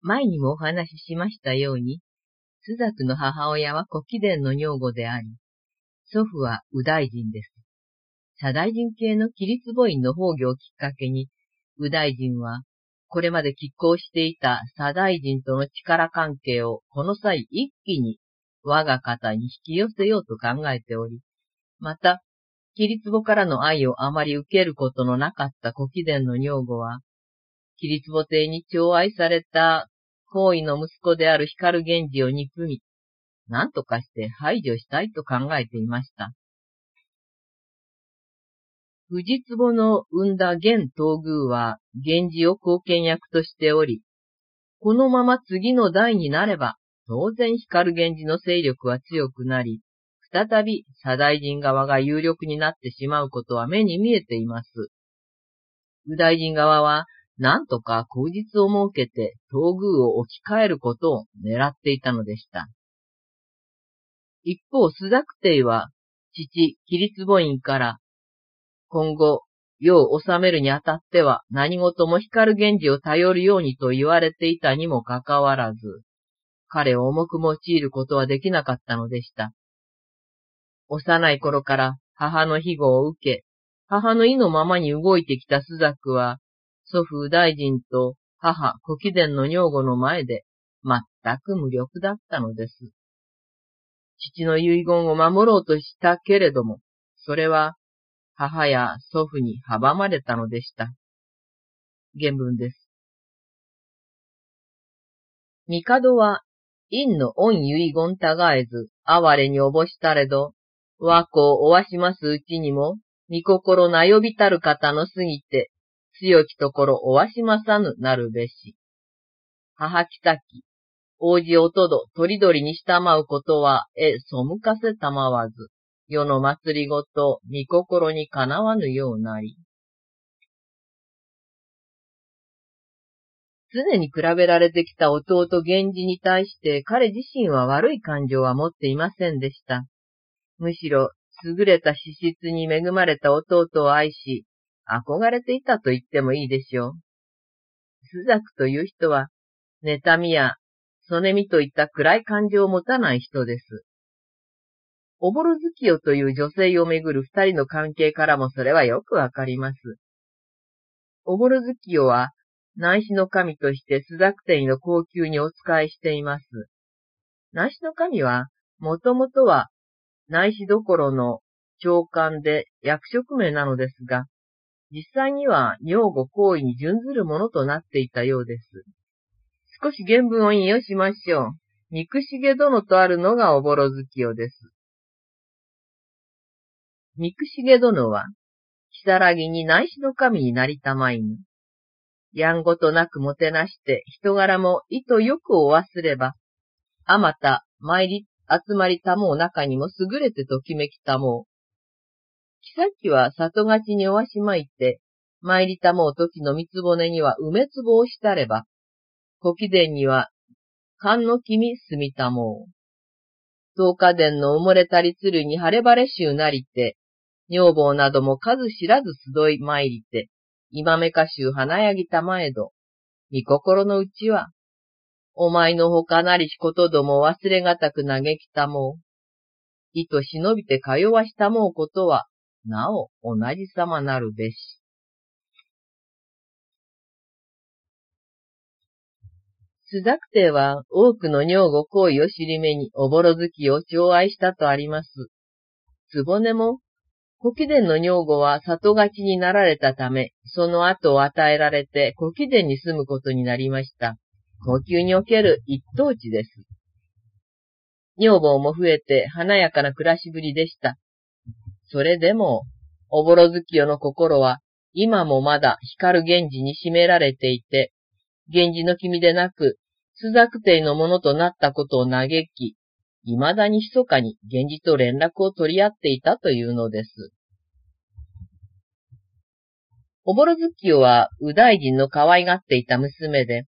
前にもお話ししましたように、朱雀の母親は古貴殿の女房であり、祖父は右大臣です。左大臣系の規律母院の崩御をきっかけに、右大臣は、これまで拮抗していた左大臣との力関係をこの際一気に我が方に引き寄せようと考えており、また、キリツボからの愛をあまり受けることのなかった古貴殿の女房は、キリツボ邸に寵愛された行為の息子である光源氏を憎み、何とかして排除したいと考えていました。藤壺の生んだ現東宮は源氏を後見役としており、このまま次の代になれば、当然光源氏の勢力は強くなり、再び左大臣側が有力になってしまうことは目に見えています。右大臣側は、なんとか口実を設けて東宮を置き換えることを狙っていたのでした。一方、須作帝は、父、キリツ母院から、今後、世を治めるにあたっては何事も光源氏を頼るようにと言われていたにもかかわらず、彼を重く用いることはできなかったのでした。幼い頃から母の庇護を受け、母の意のままに動いてきたスザクは、祖父大臣と母古貴殿の女房の前で全く無力だったのです。父の遺言を守ろうとしたけれども、それは母や祖父に阻まれたのでした。原文です。帝は陰の恩遺言たがえず、哀れにおぼしたれど、和子をおわしますうちにも、御心なよびたる方のすぎて、強きところおわしまさぬなるべし。母きたき、王子おとど、とりどりにしたまうことは、え、そむかせたまわず、世の祭りごと、御心にかなわぬようなり。常に比べられてきた弟源氏に対して彼自身は悪い感情は持っていませんでした。むしろ、優れた資質に恵まれた弟を愛し、憧れていたと言ってもいいでしょう。スザクという人は、妬みや、そねみといった暗い感情を持たない人です。おぼろ月夜という女性をめぐる二人の関係からもそれはよくわかります。おぼろ月夜は、内視の神としてスザクテイの高級にお仕えしています。内視の神は、もともとは内視どころの長官で役職名なのですが、実際には女房行為に準ずるものとなっていたようです。少し原文を引用しましょう。憎しげ殿とあるのがおぼろ月夜です。憎しげ殿は、木更木に内視の神になりたまいぬ。やんごとなくもてなして、人柄も意図よくお忘れば、あまた、参り、集まりたもう中にも優れてときめきたもう。木先は里勝ちにおわしまいて、参りたもう時の三つ骨には梅壺をしたれば、古貴殿には、勘の君住みたもう。十日殿の埋もれたりつるに晴れ晴れ衆なりて、女房なども数知らず集い参りて、今めかしゅう花やぎたまえど、見心のうちは、お前のほかなりしことども忘れがたく嘆きたもう。意と忍びて通わしたもうことは、なお同じさまなるべし。スザクテは多くの女房行為を知り目におぼろ月を寵愛したとあります。つぼねも古貴殿の女房は里勝ちになられたため、その後を与えられて古貴殿に住むことになりました。高級における一等地です。女房も増えて華やかな暮らしぶりでした。それでも、おぼろ月夜の心は、今もまだ光る源氏に占められていて、源氏の君でなく、朱雀帝のものとなったことを嘆き、未だに密かに源氏と連絡を取り合っていたというのです。おぼろ月夜は、右大臣の可愛がっていた娘で、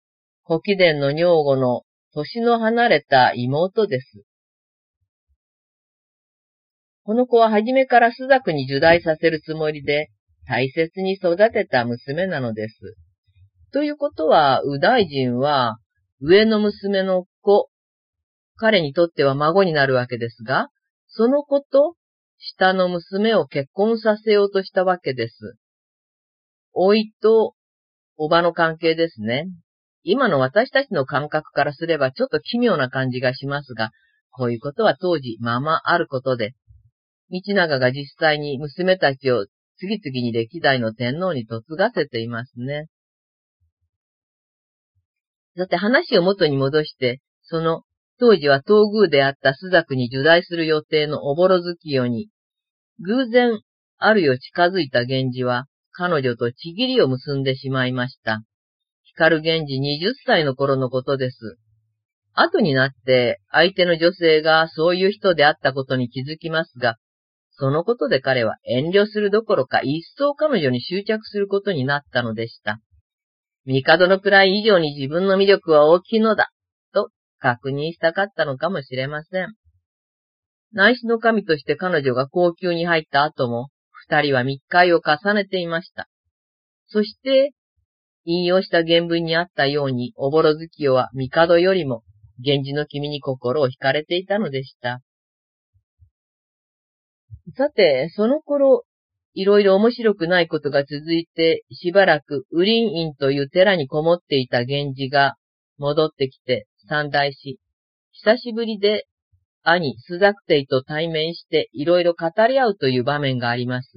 古貴殿の女房の年の離れた妹です。この子は初めから朱雀に受代させるつもりで、大切に育てた娘なのです。ということは、右大臣は、上の娘の子、彼にとっては孫になるわけですが、その子と下の娘を結婚させようとしたわけです。老いとおばの関係ですね。今の私たちの感覚からすればちょっと奇妙な感じがしますが、こういうことは当時ままあることで、道長が実際に娘たちを次々に歴代の天皇に嫁がせていますね。さて話を元に戻して、その当時は東宮であった朱雀に受代する予定のおぼろ月夜に、偶然、あるよ近づいた源氏は、彼女とちぎりを結んでしまいました。光源氏20歳の頃のことです。後になって、相手の女性がそういう人であったことに気づきますが、そのことで彼は遠慮するどころか一層彼女に執着することになったのでした。帝の位以上に自分の魅力は大きいのだ、と確認したかったのかもしれません。内視の神として彼女が高級に入った後も、二人は密会を重ねていました。そして、引用した原文にあったように、おぼろ月夜は帝よりも、源氏の君に心を惹かれていたのでした。さて、その頃、いろいろ面白くないことが続いて、しばらくウリン院という寺にこもっていた源氏が戻ってきて三代し、久しぶりで兄、スザクテイと対面していろいろ語り合うという場面があります。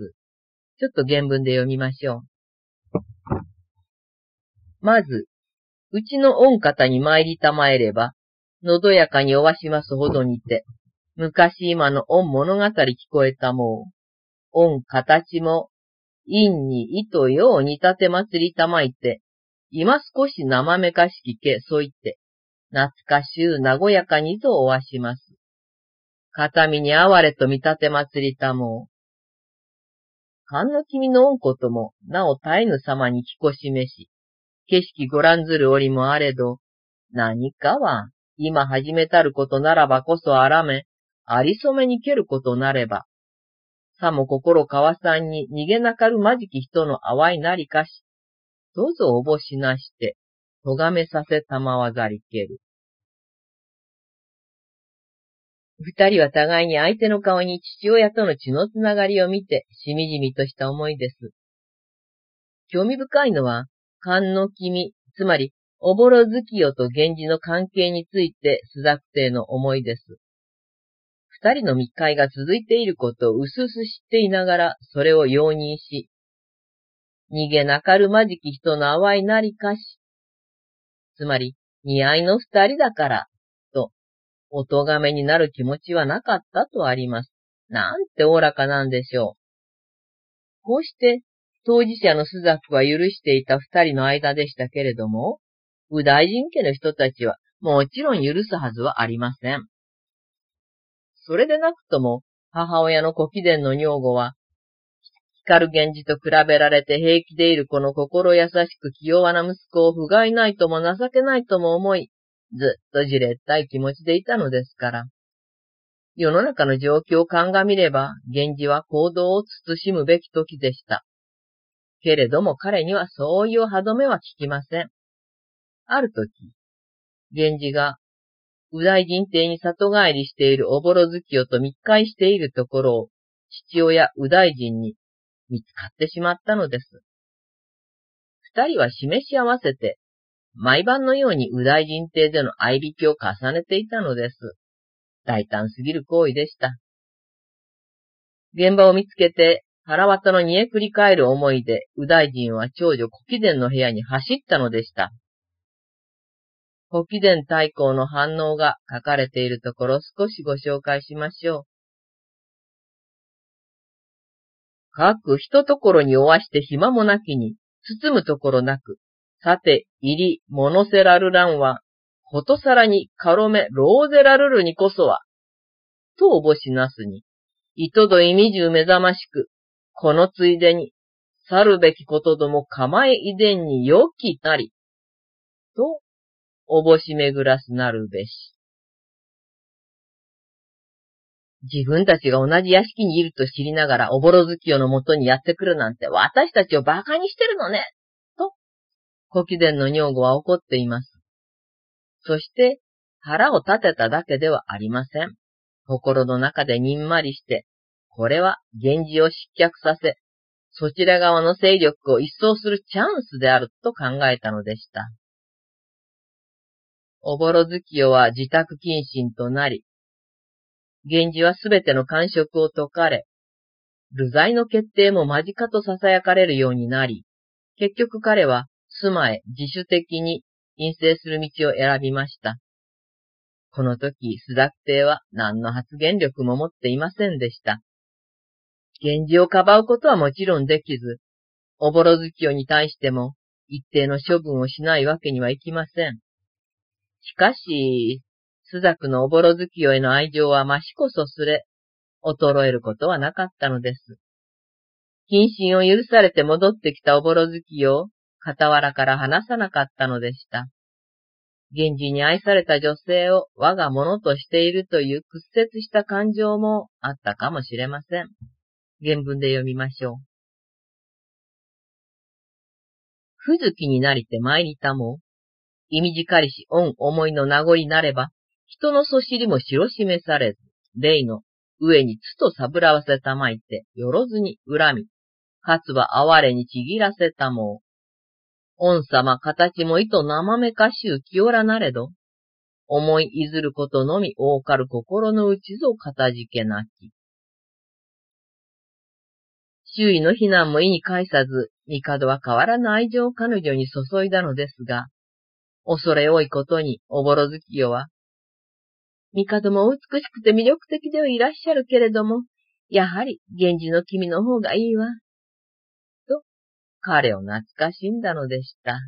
ちょっと原文で読みましょう。まず、うちの恩方に参りたまえれば、のどやかにおわしますほどにて、昔今の恩物語聞こえたもう。恩形も、陰に糸よう煮立て祭りたまいて、今少し生めかしきけ、そいて、懐かしゅう和やかにぞおわします。片身に哀れと見立て祭りたもう。勘の君の恩ことも、なお絶えぬ様に聞こしめし、景色ご覧ずる折もあれど、何かは、今始めたることならばこそあらめ、ありそめに蹴ることなれば、さも心川さんに逃げなかるまじき人の淡いなりかし、どうぞおぼしなして、とがめさせたまわざりける。二人は互いに相手の顔に父親との血のつながりを見て、しみじみとした思いです。興味深いのは、勘の君、つまり、おぼろ月夜と源氏の関係について、スザクテの思いです。二人の密会が続いていることをうすうす知っていながら、それを容認し、逃げなかるまじき人の淡いなりかし、つまり、似合いの二人だから、と、お咎めになる気持ちはなかったとあります。なんておおらかなんでしょう。こうして、当事者のスザクは許していた二人の間でしたけれども、右大臣家の人たちはもちろん許すはずはありません。それでなくとも、母親の古貴殿の女房は、光源氏と比べられて平気でいるこの心優しく清和な息子を不甲斐ないとも情けないとも思い、ずっとじれったい気持ちでいたのですから。世の中の状況を鑑みれば、源氏は行動を慎むべき時でした。けれども彼にはそういう歯止めは効きません。ある時、源氏が右大臣邸に里帰りしているおぼろ月夜と密会しているところを、父親右大臣に見つかってしまったのです。二人は示し合わせて、毎晩のように右大臣邸での合いびきを重ねていたのです。大胆すぎる行為でした。現場を見つけて、腹渡の煮えくり返る思いで、右大臣は長女古貴殿の部屋に走ったのでした。古貴殿太閤の反応が書かれているところ少しご紹介しましょう。各一ところにおわして暇もなきに、包むところなく、さて、入り、モノセラルランは、ことさらにカロメ、ローゼラルルにこそは、とおぼしなすに、いとど意味中目覚ましく、このついでに、去るべきことども構え遺伝に良きなり、とおぼしめぐらすなるべし。自分たちが同じ屋敷にいると知りながら、おぼろ月夜のもとにやってくるなんて、私たちを馬鹿にしてるのねと、古貴殿の女房は怒っています。そして腹を立てただけではありません。心の中でにんまりして、これは源氏を失脚させ、そちら側の勢力を一掃するチャンスであると考えたのでした。おぼろ月夜は自宅謹慎となり、源氏はすべての感触を解かれ、流罪の決定も間近と囁かれるようになり、結局彼は住まへ自主的に陰性する道を選びました。この時、須田帝は何の発言力も持っていませんでした。源氏をかばうことはもちろんできず、おぼろ月夜に対しても一定の処分をしないわけにはいきません。しかし、須作のおぼろ月夜への愛情は増しこそすれ、衰えることはなかったのです。謹慎を許されて戻ってきたおぼろ月夜を傍らから離さなかったのでした。源氏に愛された女性を我が物としているという屈折した感情もあったかもしれません。原文で読みましょう。ふずきになりて参りたも、意味じかりし恩思いの名残なれば、人のそしりも白示されず、霊の上につとさぶらわせたまいて、よろずに恨み、かつは哀れにちぎらせたも、御様形もいと生めかしゅう清らなれど、思いいずることのみ多かる心の内ぞかたじけなき。周囲の非難も意に介さず、帝は変わらぬ愛情を彼女に注いだのですが、恐れ多いことに、おぼろ月夜は、帝も美しくて魅力的ではいらっしゃるけれども、やはり源氏の君の方がいいわ。と、彼を懐かしんだのでした。